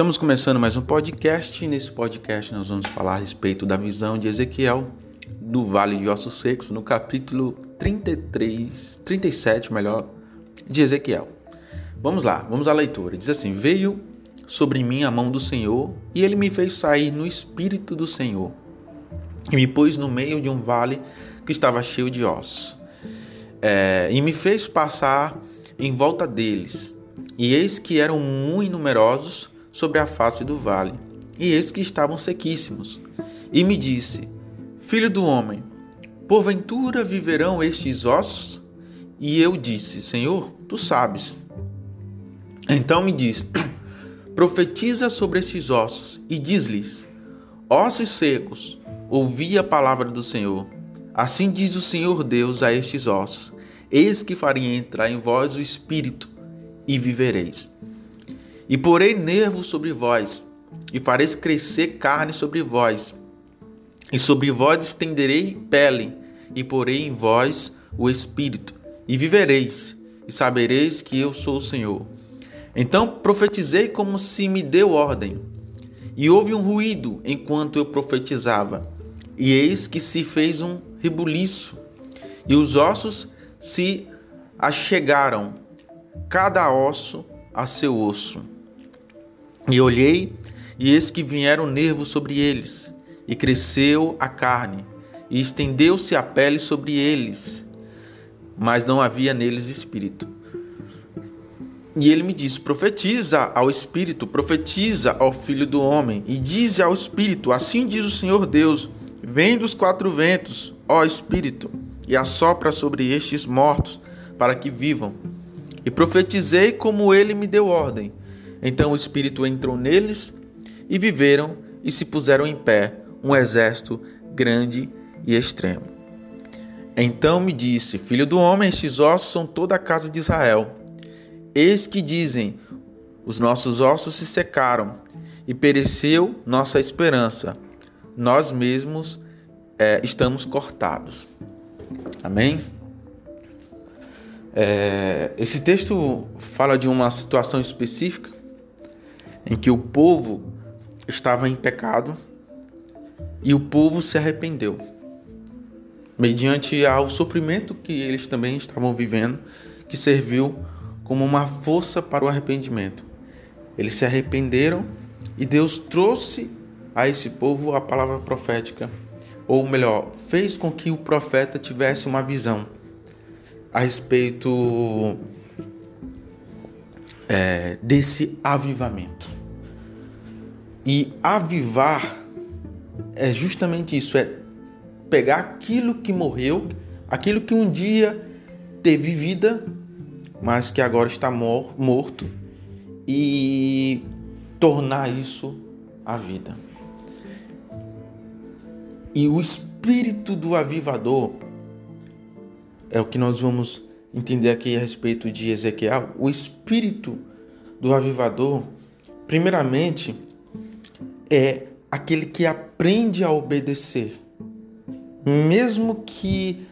Estamos começando mais um podcast. Nesse podcast nós vamos falar a respeito da visão de Ezequiel do Vale de Ossos Secos, no capítulo 33, 37, melhor, de Ezequiel. Vamos lá, vamos à leitura. Diz assim: Veio sobre mim a mão do Senhor, e ele me fez sair no espírito do Senhor, e me pôs no meio de um vale que estava cheio de ossos, é, e me fez passar em volta deles. E eis que eram muito numerosos sobre a face do vale, e eis que estavam sequíssimos. E me disse: Filho do homem, porventura viverão estes ossos? E eu disse: Senhor, tu sabes. Então me diz: Profetiza sobre estes ossos e diz-lhes: Ossos secos, ouvi a palavra do Senhor. Assim diz o Senhor Deus a estes ossos: Eis que farei entrar em vós o espírito e vivereis. E porei nervos sobre vós, e fareis crescer carne sobre vós, e sobre vós estenderei pele, e porei em vós o espírito, e vivereis, e sabereis que eu sou o Senhor. Então profetizei como se me deu ordem, e houve um ruído enquanto eu profetizava, e eis que se fez um rebuliço, e os ossos se achegaram, cada osso a seu osso. E olhei, e eis que vieram nervos sobre eles, e cresceu a carne, e estendeu-se a pele sobre eles, mas não havia neles espírito. E ele me disse: Profetiza ao espírito, profetiza ao filho do homem, e dize ao espírito: Assim diz o Senhor Deus: Vem dos quatro ventos, ó espírito, e assopra sobre estes mortos, para que vivam. E profetizei como ele me deu ordem. Então o Espírito entrou neles e viveram e se puseram em pé um exército grande e extremo. Então me disse: Filho do homem, estes ossos são toda a casa de Israel. Eis que dizem: Os nossos ossos se secaram e pereceu nossa esperança. Nós mesmos é, estamos cortados. Amém? É, esse texto fala de uma situação específica em que o povo estava em pecado e o povo se arrependeu, mediante ao sofrimento que eles também estavam vivendo, que serviu como uma força para o arrependimento. Eles se arrependeram e Deus trouxe a esse povo a palavra profética, ou melhor, fez com que o profeta tivesse uma visão a respeito é, desse avivamento. E avivar é justamente isso: é pegar aquilo que morreu, aquilo que um dia teve vida, mas que agora está mor morto, e tornar isso a vida. E o espírito do avivador é o que nós vamos entender aqui a respeito de Ezequiel. O espírito do avivador, primeiramente, é aquele que aprende a obedecer, mesmo que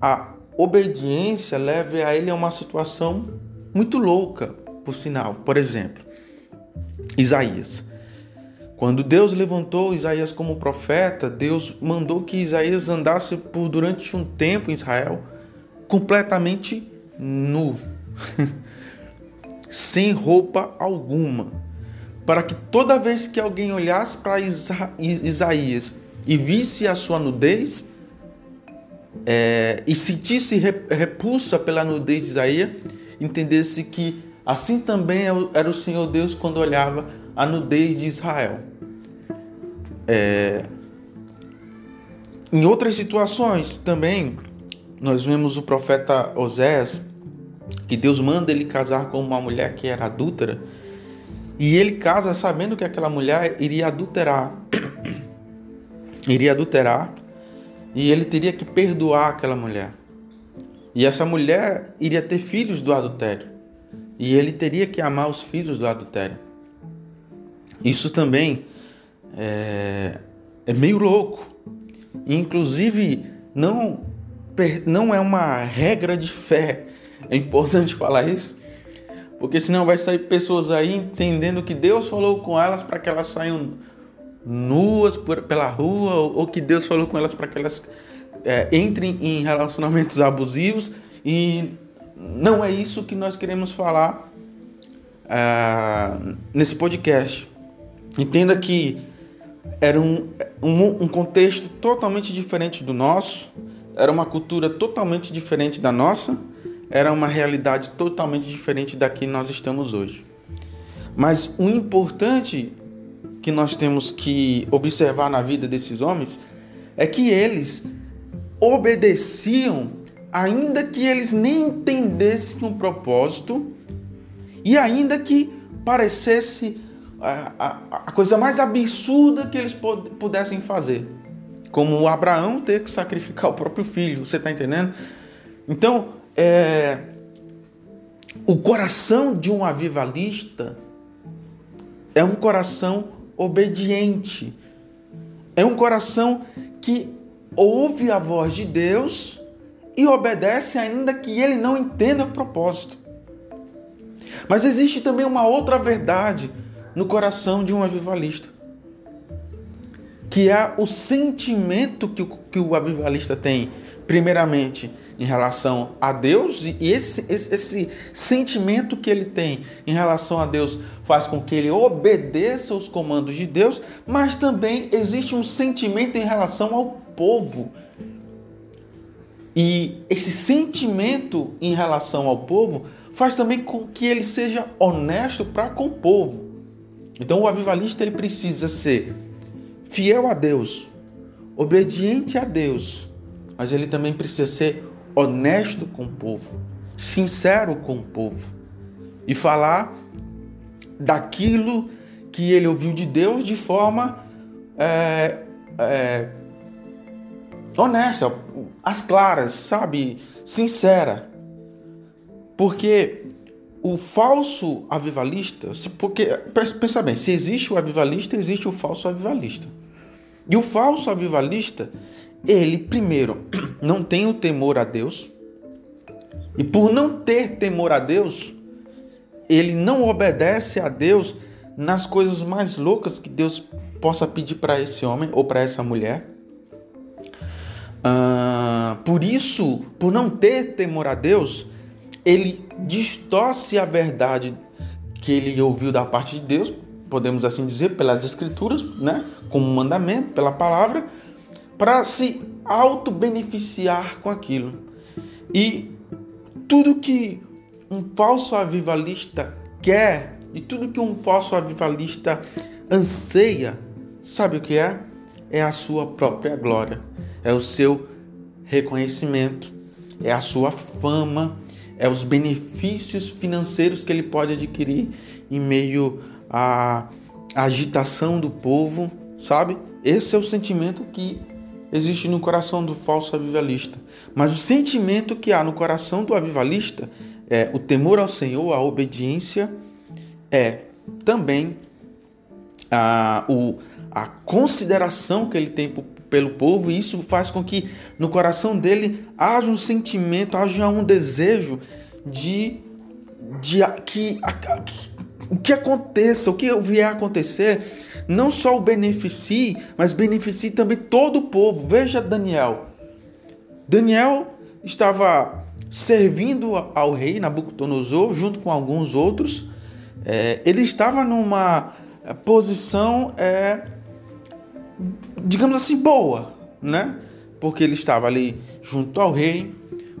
a obediência leve a ele a uma situação muito louca, por sinal. Por exemplo, Isaías. Quando Deus levantou Isaías como profeta, Deus mandou que Isaías andasse por durante um tempo em Israel completamente nu, sem roupa alguma, para que toda vez que alguém olhasse para Isa Isaías e visse a sua nudez é, e sentisse repulsa pela nudez de Isaías, entendesse que assim também é era o Senhor Deus quando olhava a nudez de Israel. É, em outras situações também, nós vemos o profeta Osés, que Deus manda ele casar com uma mulher que era adúltera, e ele casa sabendo que aquela mulher iria adulterar. iria adulterar, e ele teria que perdoar aquela mulher. E essa mulher iria ter filhos do adultério. E ele teria que amar os filhos do adultério. Isso também é, é meio louco. Inclusive, não não é uma regra de fé. É importante falar isso, Porque senão vai sair pessoas aí entendendo que Deus falou com elas para que elas saiam nuas por, pela rua, ou, ou, que Deus falou com elas para que elas é, entrem em relacionamentos abusivos. E não é isso que nós queremos falar é, nesse podcast. Entenda que era um, um, um contexto totalmente diferente do nosso, era uma cultura totalmente diferente da nossa, era uma realidade totalmente diferente da que nós estamos hoje. Mas o importante que nós temos que observar na vida desses homens é que eles obedeciam, ainda que eles nem entendessem o propósito e ainda que parecesse a, a, a coisa mais absurda que eles pudessem fazer. Como Abraão ter que sacrificar o próprio filho, você está entendendo? Então, é, o coração de um avivalista é um coração obediente. É um coração que ouve a voz de Deus e obedece, ainda que ele não entenda o propósito. Mas existe também uma outra verdade no coração de um avivalista, que é o sentimento que o, que o avivalista tem, primeiramente, em relação a Deus, e esse, esse, esse, sentimento que ele tem em relação a Deus faz com que ele obedeça os comandos de Deus, mas também existe um sentimento em relação ao povo. E esse sentimento em relação ao povo faz também com que ele seja honesto para com o povo. Então o avivalista ele precisa ser fiel a Deus, obediente a Deus, mas ele também precisa ser honesto com o povo, sincero com o povo e falar daquilo que ele ouviu de Deus de forma é, é, honesta, as claras, sabe, sincera, porque o falso avivalista, porque pensa bem, se existe o avivalista, existe o falso avivalista. E o falso avivalista, ele primeiro não tem o temor a Deus, e por não ter temor a Deus, ele não obedece a Deus nas coisas mais loucas que Deus possa pedir para esse homem ou para essa mulher. Uh, por isso, por não ter temor a Deus, ele distorce a verdade que ele ouviu da parte de Deus, podemos assim dizer, pelas escrituras, né, como mandamento, pela palavra, para se auto-beneficiar com aquilo. E tudo que um falso avivalista quer e tudo que um falso avivalista anseia, sabe o que é? É a sua própria glória, é o seu reconhecimento, é a sua fama, é os benefícios financeiros que ele pode adquirir em meio à agitação do povo, sabe? Esse é o sentimento que existe no coração do falso avivalista. Mas o sentimento que há no coração do avivalista é o temor ao Senhor, a obediência, é também a, o, a consideração que ele tem pelo povo, e isso faz com que no coração dele haja um sentimento, haja um desejo de, de que o que aconteça, o que vier a acontecer, não só o beneficie, mas beneficie também todo o povo. Veja Daniel. Daniel estava servindo ao rei Nabucodonosor junto com alguns outros. É, ele estava numa posição é, digamos assim, boa, né? Porque ele estava ali junto ao rei,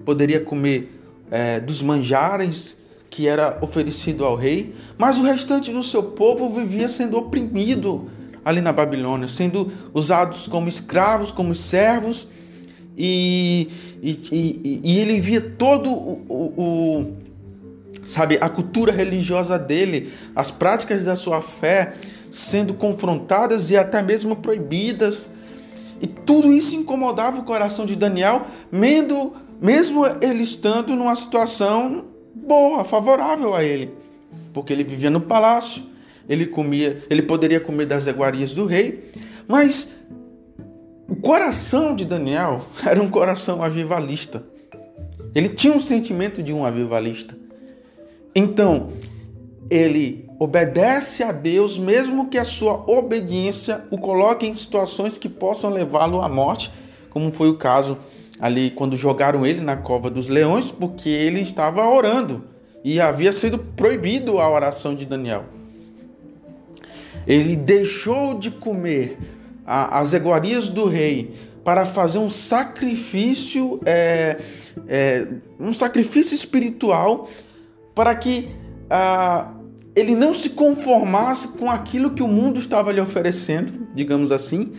poderia comer é, dos manjares que era oferecido ao rei, mas o restante do seu povo vivia sendo oprimido ali na Babilônia, sendo usados como escravos, como servos, e, e, e, e ele via todo o, o, o, sabe, a cultura religiosa dele, as práticas da sua fé sendo confrontadas e até mesmo proibidas. E tudo isso incomodava o coração de Daniel, mesmo, mesmo ele estando numa situação boa, favorável a ele, porque ele vivia no palácio, ele comia, ele poderia comer das iguarias do rei, mas o coração de Daniel era um coração avivalista. Ele tinha um sentimento de um avivalista. Então, ele obedece a Deus, mesmo que a sua obediência o coloque em situações que possam levá-lo à morte, como foi o caso ali quando jogaram ele na cova dos leões, porque ele estava orando e havia sido proibido a oração de Daniel. Ele deixou de comer as iguarias do rei para fazer um sacrifício, é, é, um sacrifício espiritual, para que ah, ele não se conformasse com aquilo que o mundo estava lhe oferecendo, digamos assim,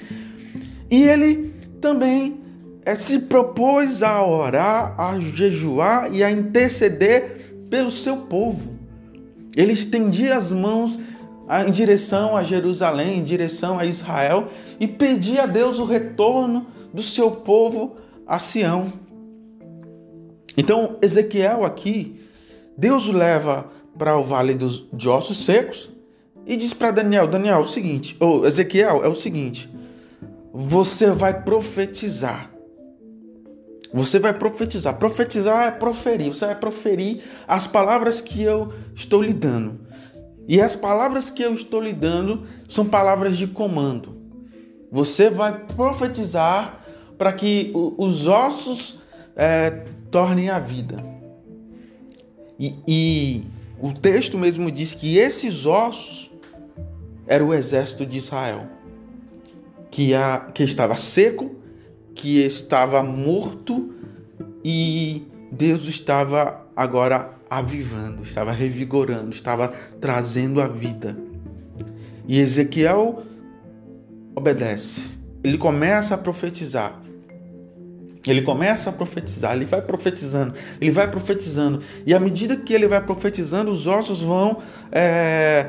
e ele também é, se propôs a orar, a jejuar e a interceder pelo seu povo. Ele estendia as mãos em direção a Jerusalém, em direção a Israel e pedia a Deus o retorno do seu povo a Sião. Então, Ezequiel aqui, Deus o leva para o vale dos, de ossos secos e diz para Daniel: Daniel, é o seguinte, ou Ezequiel, é o seguinte: você vai profetizar. Você vai profetizar. Profetizar é proferir. Você vai proferir as palavras que eu estou lhe dando. E as palavras que eu estou lhe dando são palavras de comando. Você vai profetizar para que os ossos é, tornem a vida. E, e o texto mesmo diz que esses ossos eram o exército de Israel, que, a, que estava seco, que estava morto e Deus estava agora avivando, estava revigorando, estava trazendo a vida. E Ezequiel obedece. Ele começa a profetizar. Ele começa a profetizar, ele vai profetizando, ele vai profetizando, e à medida que ele vai profetizando, os ossos vão é,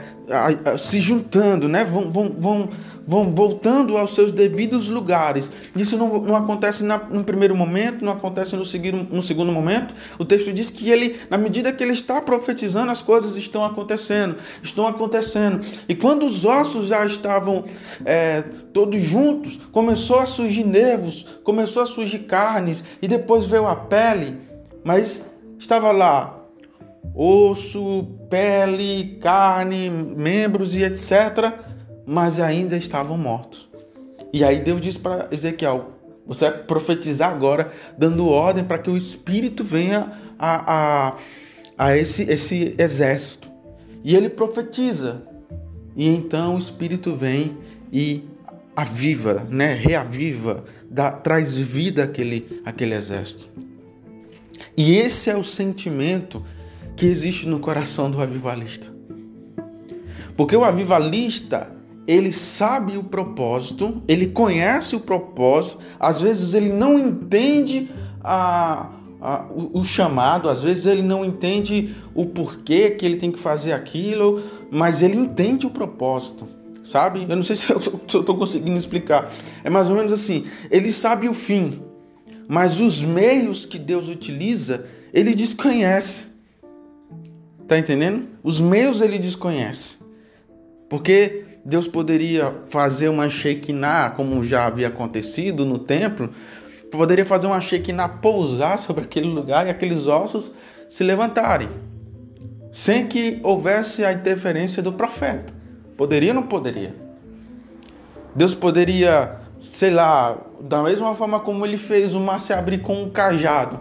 se juntando, né? vão, vão, vão, vão voltando aos seus devidos lugares. Isso não, não acontece na, no primeiro momento, não acontece no segundo, no segundo momento. O texto diz que ele, na medida que ele está profetizando, as coisas estão acontecendo, estão acontecendo. E quando os ossos já estavam é, todos juntos, começou a surgir nervos, começou a surgir carnes, e depois veio a pele, mas estava lá osso, pele, carne, membros e etc mas ainda estavam mortos. E aí Deus disse para Ezequiel: você vai profetizar agora, dando ordem para que o Espírito venha a, a, a esse, esse exército. E ele profetiza. E então o Espírito vem e aviva, né? reaviva, dá, traz vida àquele, àquele exército. E esse é o sentimento que existe no coração do avivalista. Porque o avivalista, ele sabe o propósito, ele conhece o propósito, às vezes ele não entende a, a, o, o, chamado, às vezes ele não entende o porquê que ele tem que fazer aquilo, mas ele entende o propósito, sabe? Eu não sei se eu estou conseguindo explicar. É mais ou menos assim: ele sabe o fim, mas os meios que Deus utiliza, ele desconhece. Tá entendendo? Os meios ele desconhece. Porque Deus poderia fazer uma Shekinah, como já havia acontecido no templo, poderia fazer uma Shekinah pousar sobre aquele lugar e aqueles ossos se levantarem, sem que houvesse a interferência do profeta. Poderia ou não poderia? Deus poderia, sei lá, da mesma forma como ele fez o mar se abrir com um cajado,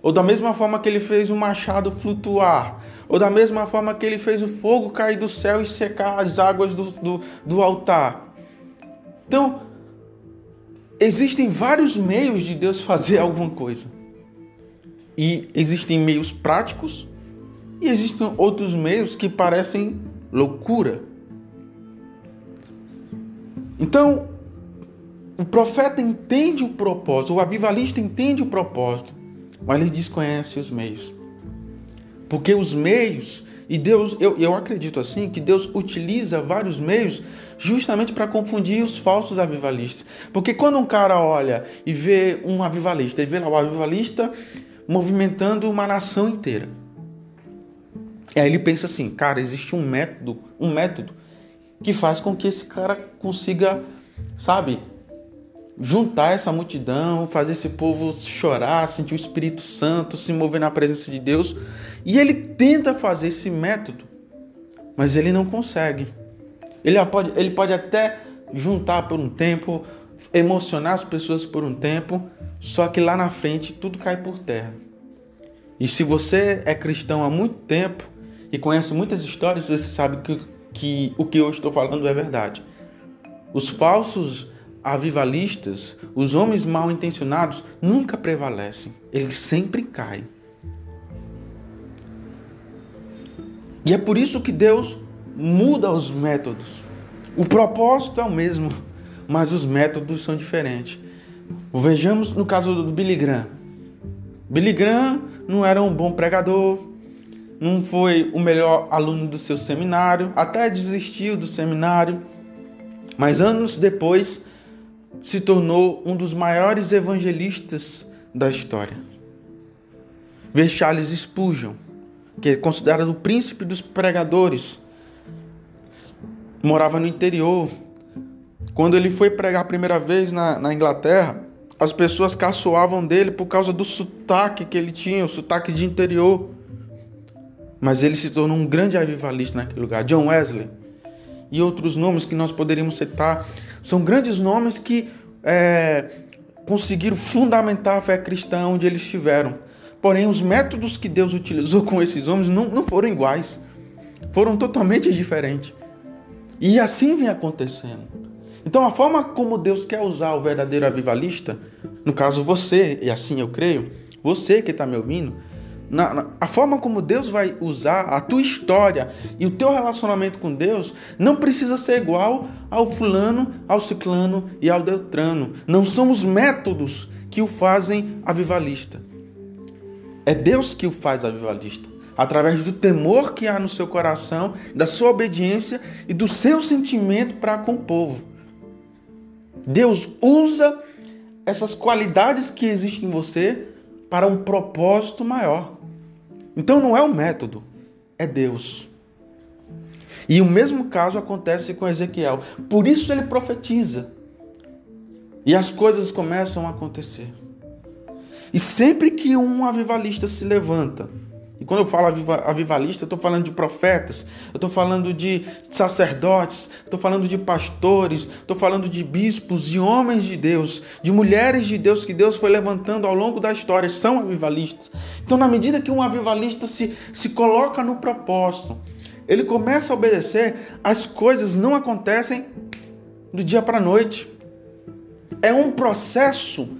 ou da mesma forma que ele fez o machado flutuar, ou da mesma forma que ele fez o fogo cair do céu e secar as águas do, do, do altar. Então, existem vários meios de Deus fazer alguma coisa. E existem meios práticos e existem outros meios que parecem loucura. Então, o profeta entende o propósito, o avivalista entende o propósito, mas ele desconhece os meios. Porque os meios, e Deus, eu, eu acredito assim, que Deus utiliza vários meios justamente para confundir os falsos avivalistas. Porque quando um cara olha e vê um avivalista, e vê lá o avivalista movimentando uma nação inteira. Aí ele pensa assim, cara, existe um método, um método que faz com que esse cara consiga, sabe, juntar essa multidão, fazer esse povo chorar, sentir o Espírito Santo, se mover na presença de Deus. E ele tenta fazer esse método, mas ele não consegue. Ele pode, ele pode até juntar por um tempo, emocionar as pessoas por um tempo, só que lá na frente tudo cai por terra. E se você é cristão há muito tempo e conhece muitas histórias, você sabe que, que o que eu estou falando é verdade. Os falsos avivalistas, os homens mal intencionados, nunca prevalecem, eles sempre caem. E é por isso que Deus muda os métodos. O propósito é o mesmo, mas os métodos são diferentes. Vejamos no caso do Billy Graham. Billy Graham não era um bom pregador, não foi o melhor aluno do seu seminário, até desistiu do seminário, mas anos depois se tornou um dos maiores evangelistas da história. Vê Charles Spurgeon, que é considerado o príncipe dos pregadores, morava no interior. Quando ele foi pregar a primeira vez na, na Inglaterra, as pessoas caçoavam dele por causa do sotaque que ele tinha, o sotaque de interior. Mas ele se tornou um grande avivalista naquele lugar. John Wesley e outros nomes que nós poderíamos citar são grandes nomes que é, conseguiram fundamentar a fé cristã onde eles estiveram. Porém, os métodos que Deus utilizou com esses homens não, não foram iguais, foram totalmente diferentes. E assim vem acontecendo. Então, a forma como Deus quer usar o verdadeiro avivalista, no caso você, e assim eu creio, você que está me ouvindo, na, na, a forma como Deus vai usar a tua história e o teu relacionamento com Deus não precisa ser igual ao fulano, ao ciclano e ao deutrano. Não são os métodos que o fazem avivalista. É Deus que o faz avivalista. Através do temor que há no seu coração, da sua obediência e do seu sentimento para com o povo. Deus usa essas qualidades que existem em você para um propósito maior. Então não é o método, é Deus. E o mesmo caso acontece com Ezequiel. Por isso ele profetiza. E as coisas começam a acontecer. E sempre que um avivalista se levanta e quando eu falo avivalista, eu estou falando de profetas, eu estou falando de sacerdotes, estou falando de pastores, estou falando de bispos, de homens de Deus, de mulheres de Deus que Deus foi levantando ao longo da história, são avivalistas. Então, na medida que um avivalista se, se coloca no propósito, ele começa a obedecer, as coisas não acontecem do dia para a noite. É um processo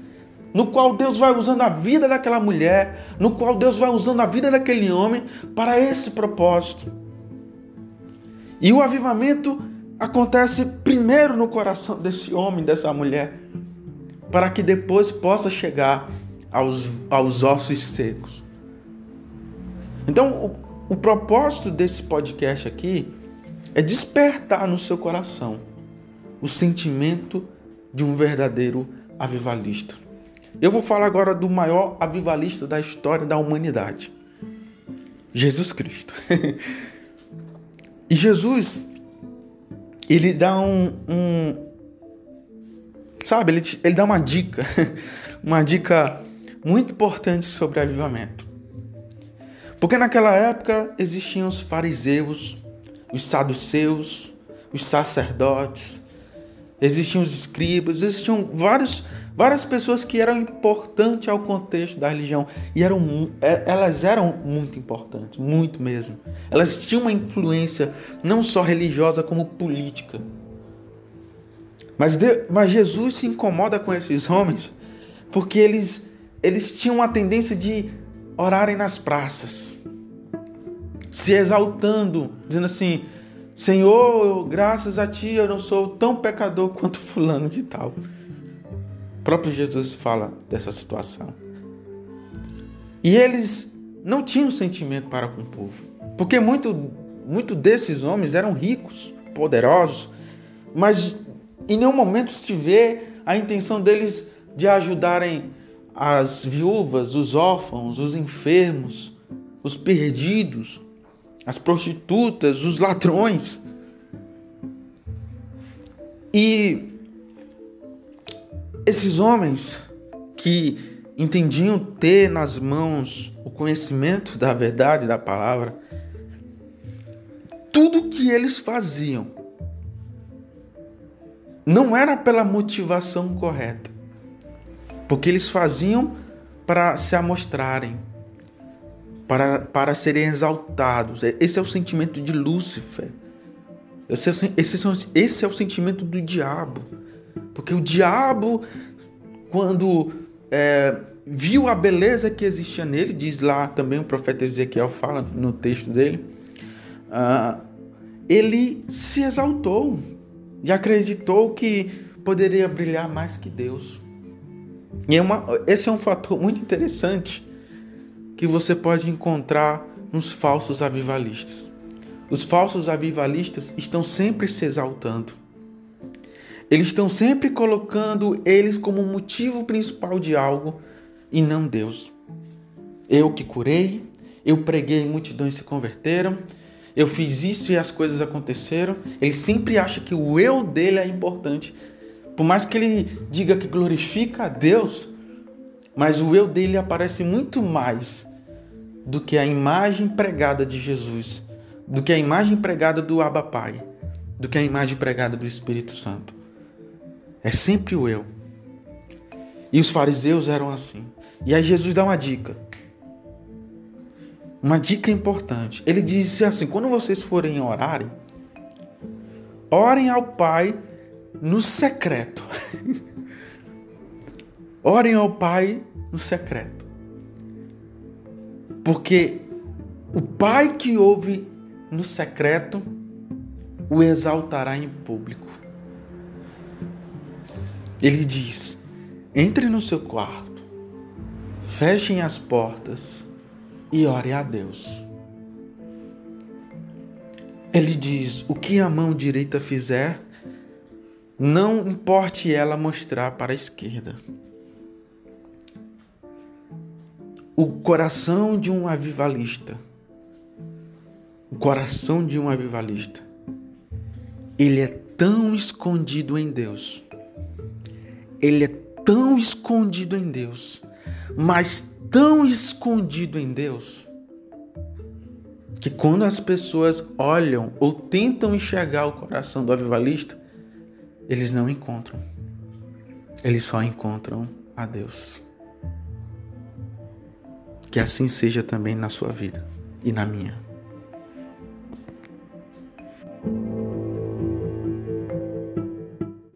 no qual Deus vai usando a vida daquela mulher, no qual Deus vai usando a vida daquele homem para esse propósito. E o avivamento acontece primeiro no coração desse homem, dessa mulher, para que depois possa chegar aos, aos ossos secos. Então, o, o propósito desse podcast aqui é despertar no seu coração o sentimento de um verdadeiro avivalista. Eu vou falar agora do maior avivalista da história da humanidade. Jesus Cristo. e Jesus, ele dá um, um sabe, ele, ele dá uma dica, uma dica muito importante sobre avivamento. Porque naquela época existiam os fariseus, os saduceus, os sacerdotes, existiam os escribas, existiam vários várias pessoas que eram importantes ao contexto da religião e eram é, elas eram muito importantes, muito mesmo. Elas tinham uma influência não só religiosa como política. Mas, de, mas Jesus se incomoda com esses homens porque eles eles tinham uma tendência de orarem nas praças, se exaltando, dizendo assim: Senhor, graças a Ti eu não sou tão pecador quanto fulano de tal. O próprio Jesus fala dessa situação. E eles não tinham sentimento para com o povo, porque muito, muito desses homens eram ricos, poderosos, mas em nenhum momento se vê a intenção deles de ajudarem as viúvas, os órfãos, os enfermos, os perdidos, as prostitutas, os ladrões. E esses homens que entendiam ter nas mãos o conhecimento da verdade da palavra, tudo que eles faziam não era pela motivação correta, porque eles faziam para se amostrarem, para, para serem exaltados. Esse é o sentimento de Lúcifer. Esse é, esse, esse é o sentimento do diabo. Porque o diabo, quando é, viu a beleza que existia nele, diz lá também o profeta Ezequiel fala no texto dele, uh, ele se exaltou e acreditou que poderia brilhar mais que Deus. E é uma, esse é um fator muito interessante que você pode encontrar nos falsos avivalistas. Os falsos avivalistas estão sempre se exaltando. Eles estão sempre colocando eles como motivo principal de algo e não Deus. Eu que curei, eu preguei, multidões se converteram, eu fiz isso e as coisas aconteceram. Ele sempre acha que o eu dele é importante. Por mais que ele diga que glorifica a Deus, mas o eu dele aparece muito mais do que a imagem pregada de Jesus, do que a imagem pregada do Abba Pai, do que a imagem pregada do Espírito Santo. É sempre o eu. E os fariseus eram assim. E aí Jesus dá uma dica. Uma dica importante. Ele disse assim: quando vocês forem orarem, orem ao Pai no secreto. orem ao Pai no secreto. Porque o Pai que ouve no secreto o exaltará em público. Ele diz: entre no seu quarto, fechem as portas e ore a Deus. Ele diz: O que a mão direita fizer, não importe ela mostrar para a esquerda. O coração de um avivalista, o coração de um avivalista, ele é tão escondido em Deus, ele é tão escondido em Deus, mas tão escondido em Deus que quando as pessoas olham ou tentam enxergar o coração do avivalista, eles não encontram. Eles só encontram a Deus. Que assim seja também na sua vida e na minha.